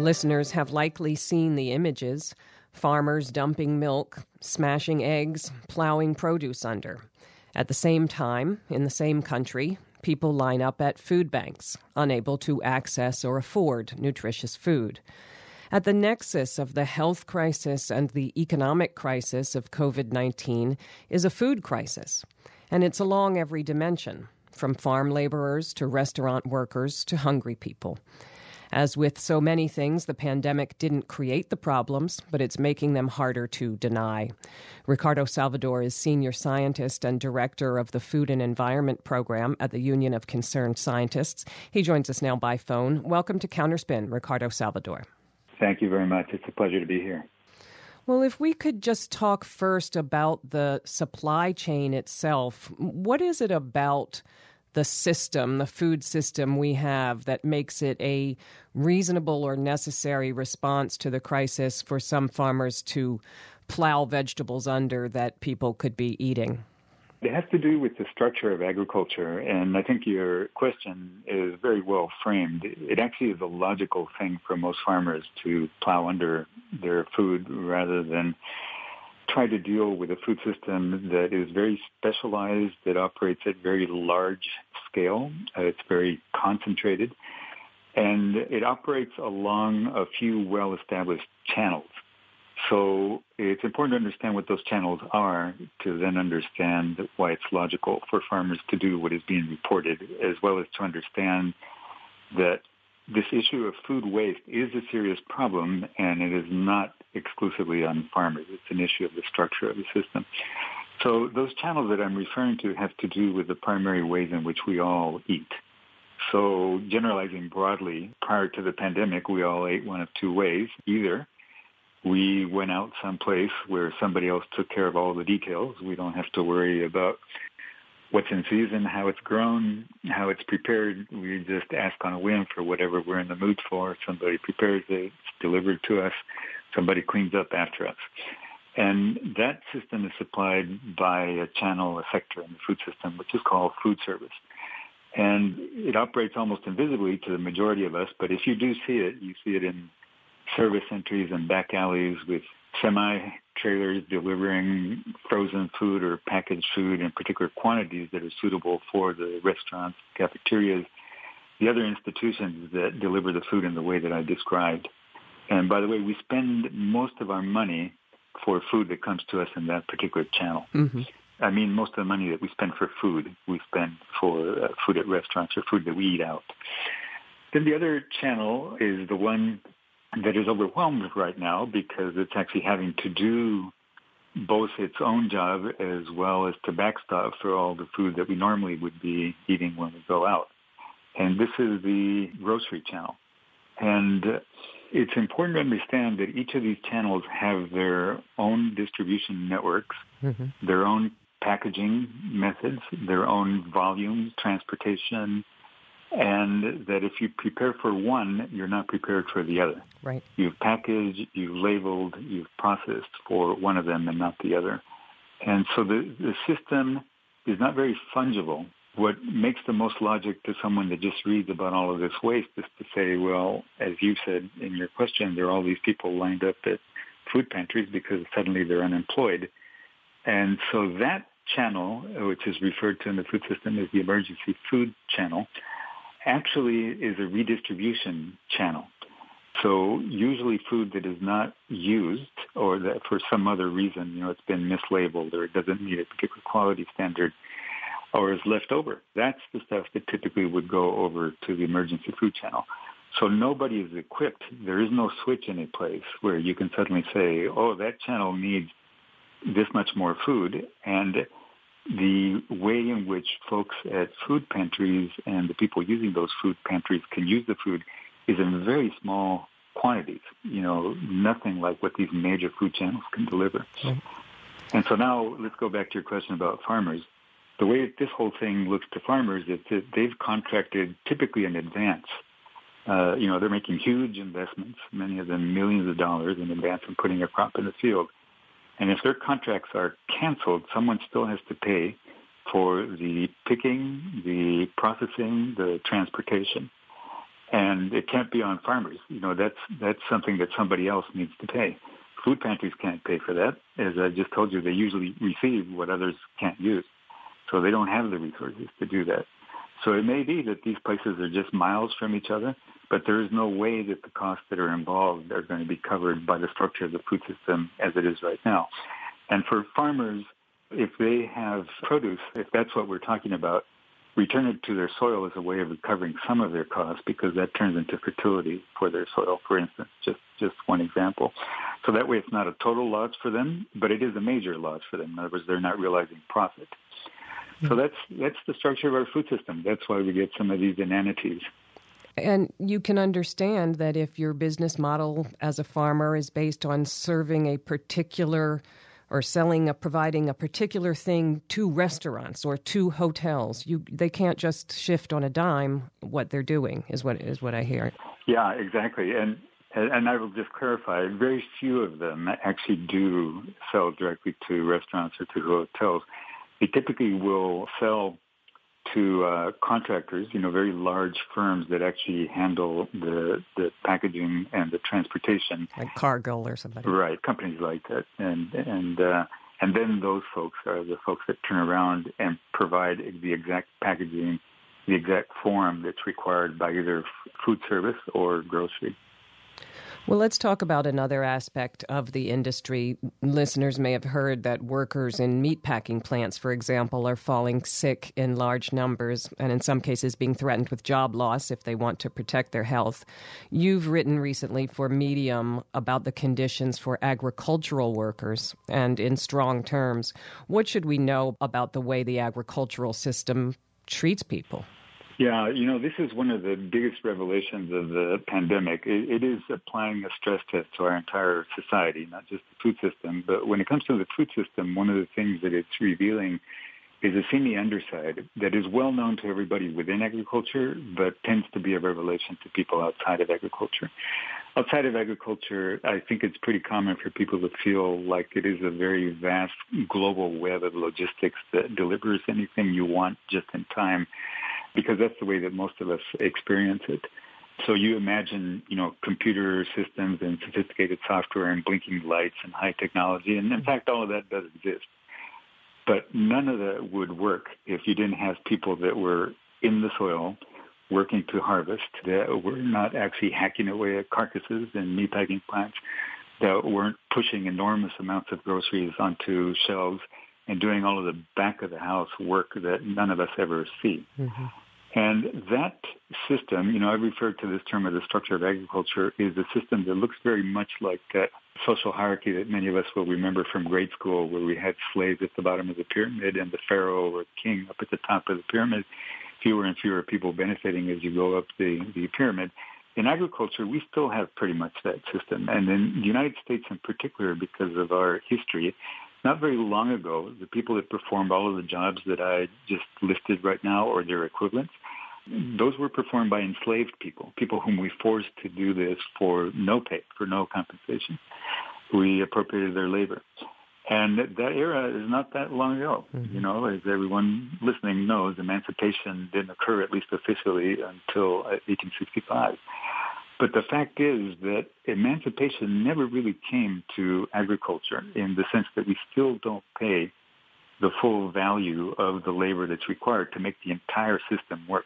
Listeners have likely seen the images farmers dumping milk, smashing eggs, plowing produce under. At the same time, in the same country, people line up at food banks, unable to access or afford nutritious food. At the nexus of the health crisis and the economic crisis of COVID 19 is a food crisis, and it's along every dimension, from farm laborers to restaurant workers to hungry people. As with so many things, the pandemic didn't create the problems, but it's making them harder to deny. Ricardo Salvador is senior scientist and director of the Food and Environment Program at the Union of Concerned Scientists. He joins us now by phone. Welcome to Counterspin, Ricardo Salvador. Thank you very much. It's a pleasure to be here. Well, if we could just talk first about the supply chain itself, what is it about the system, the food system we have that makes it a reasonable or necessary response to the crisis for some farmers to plow vegetables under that people could be eating? It has to do with the structure of agriculture, and I think your question is very well framed. It actually is a logical thing for most farmers to plow under their food rather than try to deal with a food system that is very specialized, that operates at very large scale. Uh, it's very concentrated, and it operates along a few well-established channels. So it's important to understand what those channels are to then understand why it's logical for farmers to do what is being reported, as well as to understand that this issue of food waste is a serious problem and it is not exclusively on farmers. It's an issue of the structure of the system. So those channels that I'm referring to have to do with the primary ways in which we all eat. So generalizing broadly, prior to the pandemic, we all ate one of two ways. Either we went out someplace where somebody else took care of all the details. We don't have to worry about what's in season, how it's grown, how it's prepared. We just ask on a whim for whatever we're in the mood for. Somebody prepares it, it's delivered to us. Somebody cleans up after us. And that system is supplied by a channel, a sector in the food system, which is called food service. And it operates almost invisibly to the majority of us, but if you do see it, you see it in service entries and back alleys with semi trailers delivering frozen food or packaged food in particular quantities that are suitable for the restaurants, cafeterias, the other institutions that deliver the food in the way that I described. And by the way, we spend most of our money for food that comes to us in that particular channel. Mm-hmm. I mean, most of the money that we spend for food, we spend for uh, food at restaurants or food that we eat out. Then the other channel is the one that is overwhelmed right now because it's actually having to do both its own job as well as to backstop for all the food that we normally would be eating when we go out. And this is the grocery channel. And it's important to understand that each of these channels have their own distribution networks, mm-hmm. their own packaging methods, their own volume, transportation, and that if you prepare for one, you're not prepared for the other. Right. You've packaged, you've labeled, you've processed for one of them and not the other. And so the, the system is not very fungible. What makes the most logic to someone that just reads about all of this waste is to say, well, as you said in your question, there are all these people lined up at food pantries because suddenly they're unemployed. And so that channel, which is referred to in the food system as the emergency food channel, actually is a redistribution channel. So usually food that is not used or that for some other reason, you know, it's been mislabeled or it doesn't meet a particular quality standard or is left over. That's the stuff that typically would go over to the emergency food channel. So nobody is equipped. There is no switch in a place where you can suddenly say, oh, that channel needs this much more food. And the way in which folks at food pantries and the people using those food pantries can use the food is in very small quantities, you know, nothing like what these major food channels can deliver. Mm-hmm. And so now let's go back to your question about farmers. The way this whole thing looks to farmers is that they've contracted typically in advance. Uh, you know, they're making huge investments, many of them millions of dollars in advance of putting a crop in the field. And if their contracts are canceled, someone still has to pay for the picking, the processing, the transportation. and it can't be on farmers. You know, that's that's something that somebody else needs to pay. Food pantries can't pay for that. As I just told you, they usually receive what others can't use. So they don't have the resources to do that. So it may be that these places are just miles from each other, but there is no way that the costs that are involved are going to be covered by the structure of the food system as it is right now. And for farmers, if they have produce, if that's what we're talking about, return it to their soil as a way of recovering some of their costs because that turns into fertility for their soil, for instance, just, just one example. So that way it's not a total loss for them, but it is a major loss for them. In other words, they're not realizing profit. So that's that's the structure of our food system. That's why we get some of these inanities. And you can understand that if your business model as a farmer is based on serving a particular or selling a providing a particular thing to restaurants or to hotels, you they can't just shift on a dime what they're doing is what is what I hear. Yeah, exactly. And and I will just clarify, very few of them actually do sell directly to restaurants or to hotels. They typically will sell to uh, contractors, you know, very large firms that actually handle the the packaging and the transportation, like Cargill or somebody. Right, companies like that, and and uh, and then those folks are the folks that turn around and provide the exact packaging, the exact form that's required by either food service or grocery. Well, let's talk about another aspect of the industry. Listeners may have heard that workers in meatpacking plants, for example, are falling sick in large numbers and in some cases being threatened with job loss if they want to protect their health. You've written recently for Medium about the conditions for agricultural workers and in strong terms. What should we know about the way the agricultural system treats people? Yeah, you know, this is one of the biggest revelations of the pandemic. it, it is applying a stress test to our entire society, not just the food system. But when it comes to the food system, one of the things that it's revealing is a seamy underside that is well known to everybody within agriculture, but tends to be a revelation to people outside of agriculture. Outside of agriculture, I think it's pretty common for people to feel like it is a very vast global web of logistics that delivers anything you want just in time because that's the way that most of us experience it. So you imagine, you know, computer systems and sophisticated software and blinking lights and high technology, and in fact, all of that does exist. But none of that would work if you didn't have people that were in the soil working to harvest, that were not actually hacking away at carcasses and meatpacking plants, that weren't pushing enormous amounts of groceries onto shelves and doing all of the back of the house work that none of us ever see. Mm-hmm. And that system, you know, I refer to this term as the structure of agriculture, is a system that looks very much like that social hierarchy that many of us will remember from grade school, where we had slaves at the bottom of the pyramid and the pharaoh or king up at the top of the pyramid, fewer and fewer people benefiting as you go up the, the pyramid. In agriculture, we still have pretty much that system. And in the United States in particular, because of our history, not very long ago, the people that performed all of the jobs that I just listed right now or their equivalents, those were performed by enslaved people, people whom we forced to do this for no pay, for no compensation. We appropriated their labor. And that era is not that long ago. Mm-hmm. You know, as everyone listening knows, emancipation didn't occur, at least officially, until 1865. But the fact is that emancipation never really came to agriculture in the sense that we still don't pay the full value of the labor that's required to make the entire system work.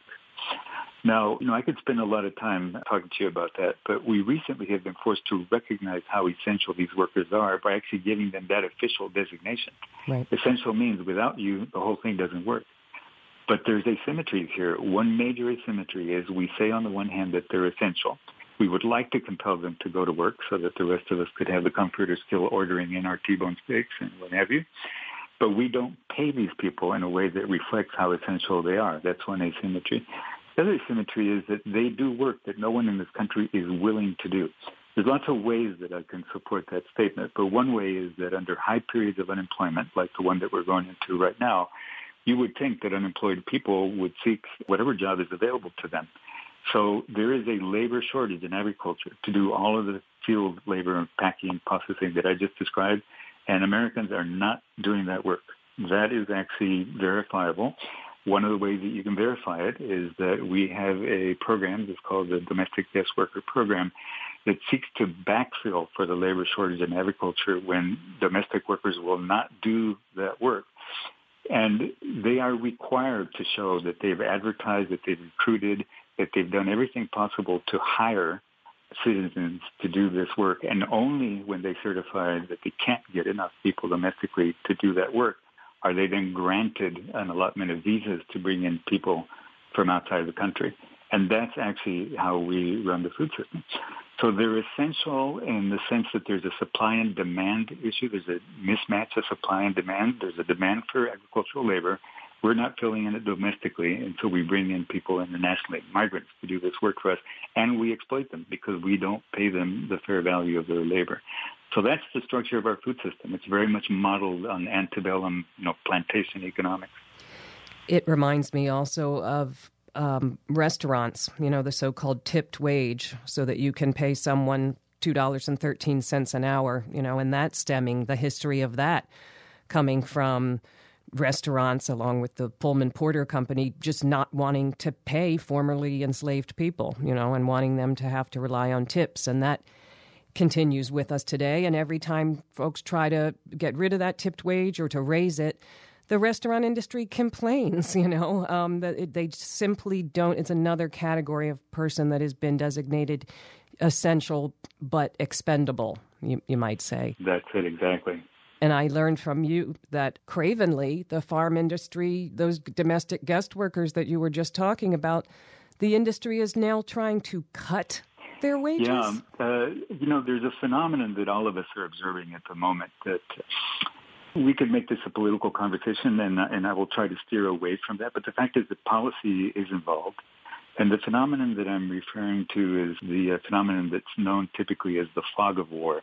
Now, you know, I could spend a lot of time talking to you about that, but we recently have been forced to recognize how essential these workers are by actually giving them that official designation. Right. Essential means without you, the whole thing doesn't work. But there's asymmetries here. One major asymmetry is we say on the one hand that they're essential, we would like to compel them to go to work so that the rest of us could have the comfort of still ordering in our T-bone steaks and what have you. But we don't pay these people in a way that reflects how essential they are. That's one asymmetry. The other asymmetry is that they do work that no one in this country is willing to do. There's lots of ways that I can support that statement, but one way is that under high periods of unemployment, like the one that we're going into right now, you would think that unemployed people would seek whatever job is available to them. So there is a labor shortage in agriculture to do all of the field labor and packing processing that I just described, and Americans are not doing that work. That is actually verifiable. One of the ways that you can verify it is that we have a program that's called the Domestic Guest Worker Program that seeks to backfill for the labor shortage in agriculture when domestic workers will not do that work. And they are required to show that they've advertised, that they've recruited, that they've done everything possible to hire citizens to do this work. And only when they certify that they can't get enough people domestically to do that work are they then granted an allotment of visas to bring in people from outside the country. And that's actually how we run the food system. So they're essential in the sense that there's a supply and demand issue. There's a mismatch of supply and demand. There's a demand for agricultural labor. We're not filling in it domestically, until we bring in people internationally, migrants, to do this work for us, and we exploit them because we don't pay them the fair value of their labor. So that's the structure of our food system. It's very much modeled on antebellum, you know, plantation economics. It reminds me also of um, restaurants, you know, the so called tipped wage, so that you can pay someone $2.13 an hour, you know, and that stemming the history of that coming from restaurants, along with the Pullman Porter Company, just not wanting to pay formerly enslaved people, you know, and wanting them to have to rely on tips. And that continues with us today. And every time folks try to get rid of that tipped wage or to raise it, the restaurant industry complains, you know, um, that it, they simply don't. It's another category of person that has been designated essential but expendable, you, you might say. That's it, exactly. And I learned from you that cravenly, the farm industry, those domestic guest workers that you were just talking about, the industry is now trying to cut their wages. Yeah, uh, you know, there's a phenomenon that all of us are observing at the moment that we could make this a political conversation, and, and I will try to steer away from that. But the fact is that policy is involved. And the phenomenon that I'm referring to is the uh, phenomenon that's known typically as the fog of war.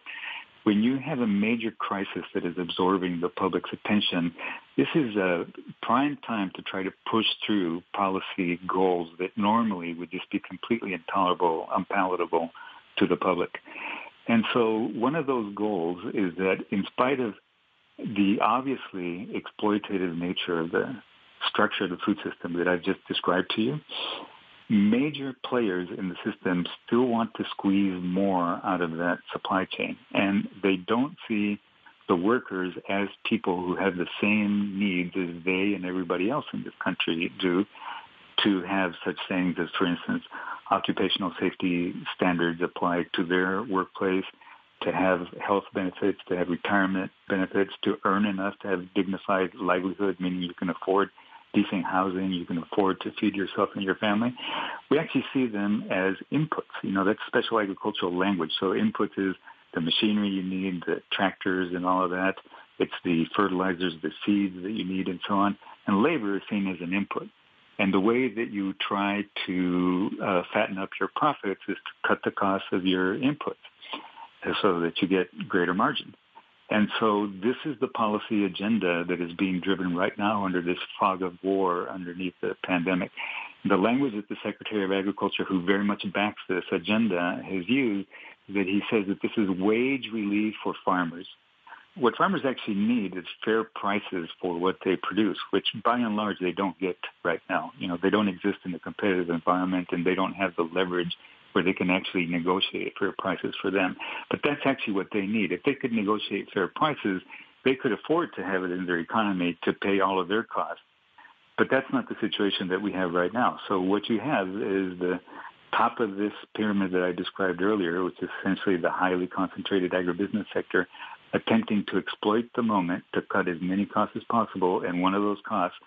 When you have a major crisis that is absorbing the public's attention, this is a prime time to try to push through policy goals that normally would just be completely intolerable, unpalatable to the public. And so one of those goals is that in spite of the obviously exploitative nature of the structure of the food system that I've just described to you, major players in the system still want to squeeze more out of that supply chain. And they don't see the workers as people who have the same needs as they and everybody else in this country do to have such things as, for instance, occupational safety standards applied to their workplace, to have health benefits, to have retirement benefits, to earn enough to have dignified livelihood, meaning you can afford decent housing, you can afford to feed yourself and your family. We actually see them as inputs. You know, that's special agricultural language. So inputs is the machinery you need, the tractors and all of that. It's the fertilizers, the seeds that you need and so on. And labor is seen as an input. And the way that you try to uh, fatten up your profits is to cut the cost of your inputs so that you get greater margins. And so this is the policy agenda that is being driven right now under this fog of war underneath the pandemic. The language that the Secretary of Agriculture, who very much backs this agenda, has used that he says that this is wage relief for farmers. What farmers actually need is fair prices for what they produce, which by and large they don't get right now. You know, they don't exist in a competitive environment and they don't have the leverage where they can actually negotiate fair prices for them. But that's actually what they need. If they could negotiate fair prices, they could afford to have it in their economy to pay all of their costs. But that's not the situation that we have right now. So what you have is the top of this pyramid that I described earlier, which is essentially the highly concentrated agribusiness sector, attempting to exploit the moment to cut as many costs as possible. And one of those costs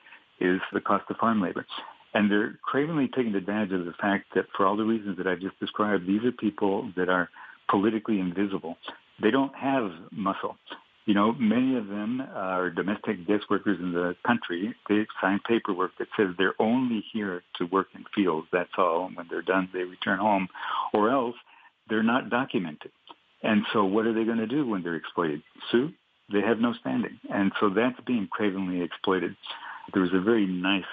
is the cost of farm labor. And they're cravenly taking advantage of the fact that for all the reasons that I've just described, these are people that are politically invisible. They don't have muscle. You know, many of them are domestic guest workers in the country. They sign paperwork that says they're only here to work in fields. That's all. And when they're done, they return home. Or else they're not documented. And so what are they going to do when they're exploited? Sue? They have no standing. And so that's being cravenly exploited. There was a very nice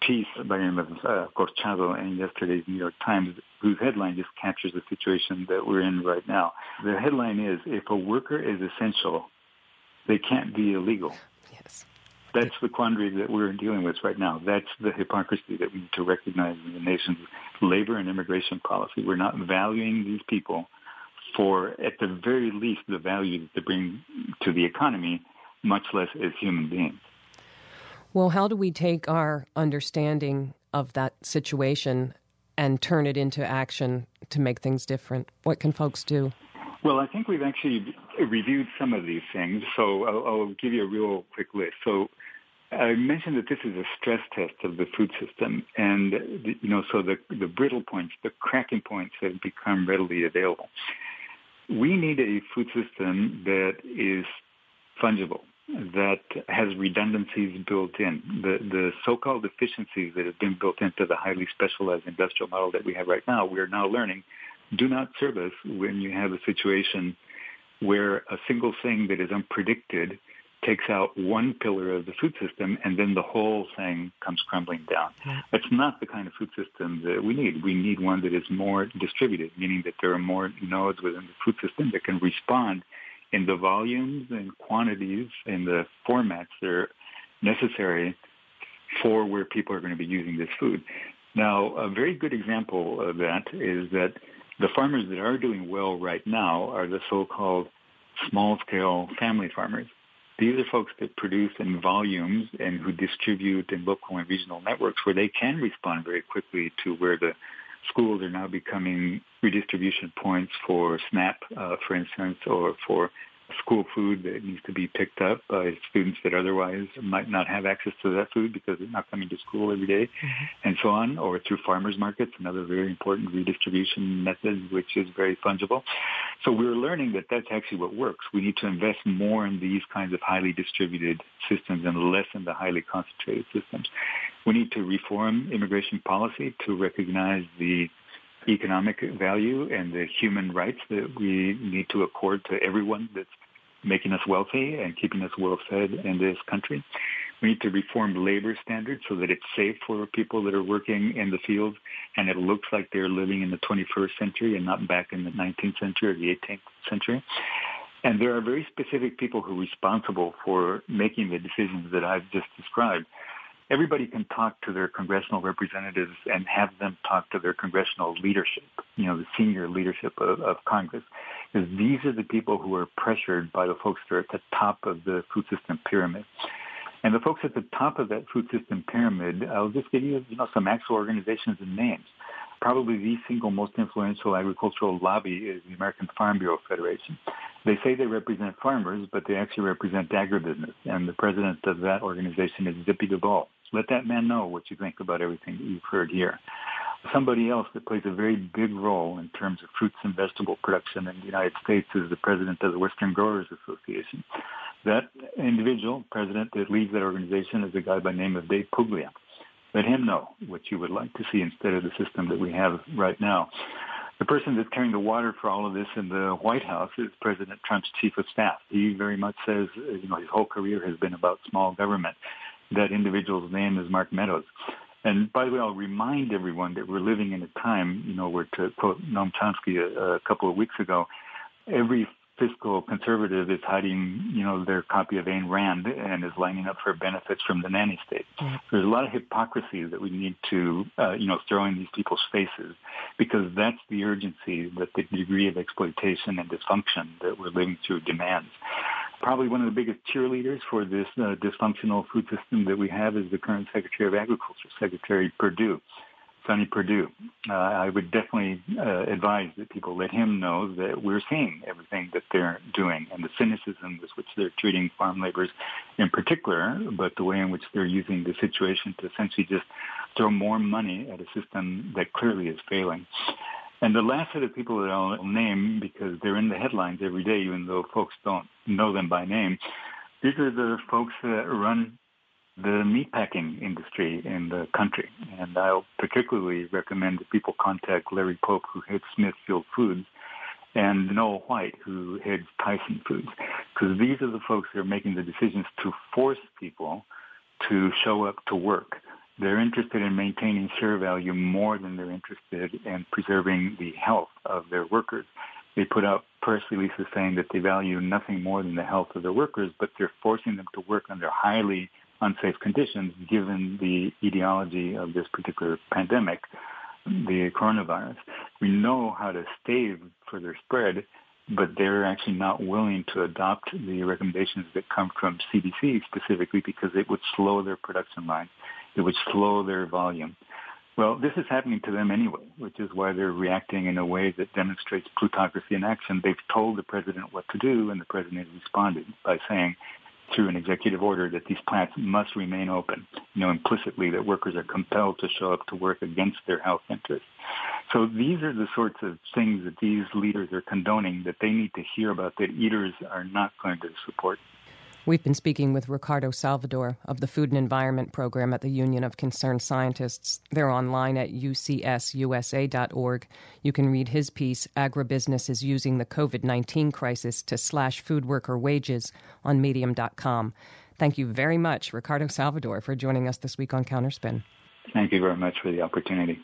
piece by the name of uh, Corchado in yesterday's New York Times, whose headline just captures the situation that we're in right now. The headline is, if a worker is essential, they can't be illegal. Yes. That's the quandary that we're dealing with right now. That's the hypocrisy that we need to recognize in the nation's labor and immigration policy. We're not valuing these people for, at the very least, the value that they bring to the economy, much less as human beings. Well, how do we take our understanding of that situation and turn it into action to make things different? What can folks do? Well, I think we've actually reviewed some of these things, so I'll, I'll give you a real quick list. So I mentioned that this is a stress test of the food system, and you know, so the the brittle points, the cracking points have become readily available. We need a food system that is fungible, that has redundancies built in. The the so-called efficiencies that have been built into the highly specialized industrial model that we have right now, we are now learning, do not serve us when you have a situation where a single thing that is unpredicted takes out one pillar of the food system and then the whole thing comes crumbling down. Yeah. That's not the kind of food system that we need. We need one that is more distributed, meaning that there are more nodes within the food system that can respond in the volumes and quantities and the formats that are necessary for where people are going to be using this food. Now, a very good example of that is that the farmers that are doing well right now are the so-called small-scale family farmers. These are folks that produce in volumes and who distribute in local and regional networks where they can respond very quickly to where the schools are now becoming redistribution points for SNAP, uh, for instance, or for school food that needs to be picked up by students that otherwise might not have access to that food because they're not coming to school every day, mm-hmm. and so on, or through farmers markets, another very important redistribution method, which is very fungible. So we're learning that that's actually what works. We need to invest more in these kinds of highly distributed systems and less in the highly concentrated systems. We need to reform immigration policy to recognize the economic value and the human rights that we need to accord to everyone that's making us wealthy and keeping us well fed in this country. We need to reform labor standards so that it's safe for people that are working in the fields and it looks like they're living in the 21st century and not back in the 19th century or the 18th century. And there are very specific people who are responsible for making the decisions that I've just described everybody can talk to their congressional representatives and have them talk to their congressional leadership, you know, the senior leadership of, of Congress. Because these are the people who are pressured by the folks that are at the top of the food system pyramid. And the folks at the top of that food system pyramid, I'll just give you, you know, some actual organizations and names. Probably the single most influential agricultural lobby is the American Farm Bureau Federation. They say they represent farmers, but they actually represent agribusiness. And the president of that organization is Zippy Duvall. Let that man know what you think about everything that you've heard here. Somebody else that plays a very big role in terms of fruits and vegetable production in the United States is the president of the Western Growers Association. That individual, president that leads that organization, is a guy by the name of Dave Puglia. Let him know what you would like to see instead of the system that we have right now. The person that's carrying the water for all of this in the White House is President Trump's chief of staff. He very much says, you know, his whole career has been about small government that individual's name is Mark Meadows. And by the way, I'll remind everyone that we're living in a time, you know, where to quote Noam Chomsky a, a couple of weeks ago, every fiscal conservative is hiding, you know, their copy of Ayn Rand and is lining up for benefits from the nanny state. Mm-hmm. There's a lot of hypocrisy that we need to, uh, you know, throw in these people's faces because that's the urgency that the degree of exploitation and dysfunction that we're living through demands. Probably one of the biggest cheerleaders for this uh, dysfunctional food system that we have is the current Secretary of Agriculture, Secretary Perdue, Sonny Perdue. Uh, I would definitely uh, advise that people let him know that we're seeing everything that they're doing and the cynicism with which they're treating farm laborers in particular, but the way in which they're using the situation to essentially just throw more money at a system that clearly is failing. And the last set of people that I'll name, because they're in the headlines every day, even though folks don't know them by name, these are the folks that run the meatpacking industry in the country. And I'll particularly recommend that people contact Larry Pope, who heads Smithfield Foods, and Noel White, who heads Tyson Foods, because these are the folks that are making the decisions to force people to show up to work they're interested in maintaining share value more than they're interested in preserving the health of their workers. They put out press releases saying that they value nothing more than the health of their workers, but they're forcing them to work under highly unsafe conditions given the etiology of this particular pandemic, the coronavirus. We know how to stave further spread, but they're actually not willing to adopt the recommendations that come from CDC specifically because it would slow their production line. It would slow their volume. Well, this is happening to them anyway, which is why they're reacting in a way that demonstrates plutocracy in action. They've told the president what to do, and the president responded by saying, through an executive order, that these plants must remain open, you know, implicitly that workers are compelled to show up to work against their health interests. So these are the sorts of things that these leaders are condoning that they need to hear about that eaters are not going to support. We've been speaking with Ricardo Salvador of the Food and Environment Program at the Union of Concerned Scientists. They're online at ucsusa.org. You can read his piece, Agribusiness is Using the COVID 19 Crisis to Slash Food Worker Wages, on medium.com. Thank you very much, Ricardo Salvador, for joining us this week on Counterspin. Thank you very much for the opportunity.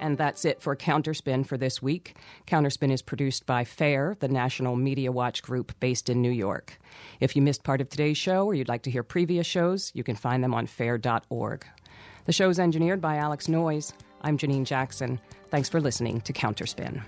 And that's it for Counterspin for this week. Counterspin is produced by FAIR, the National Media Watch group based in New York. If you missed part of today's show or you'd like to hear previous shows, you can find them on fair.org. The show is engineered by Alex Nunes. I'm Janine Jackson. Thanks for listening to Counterspin.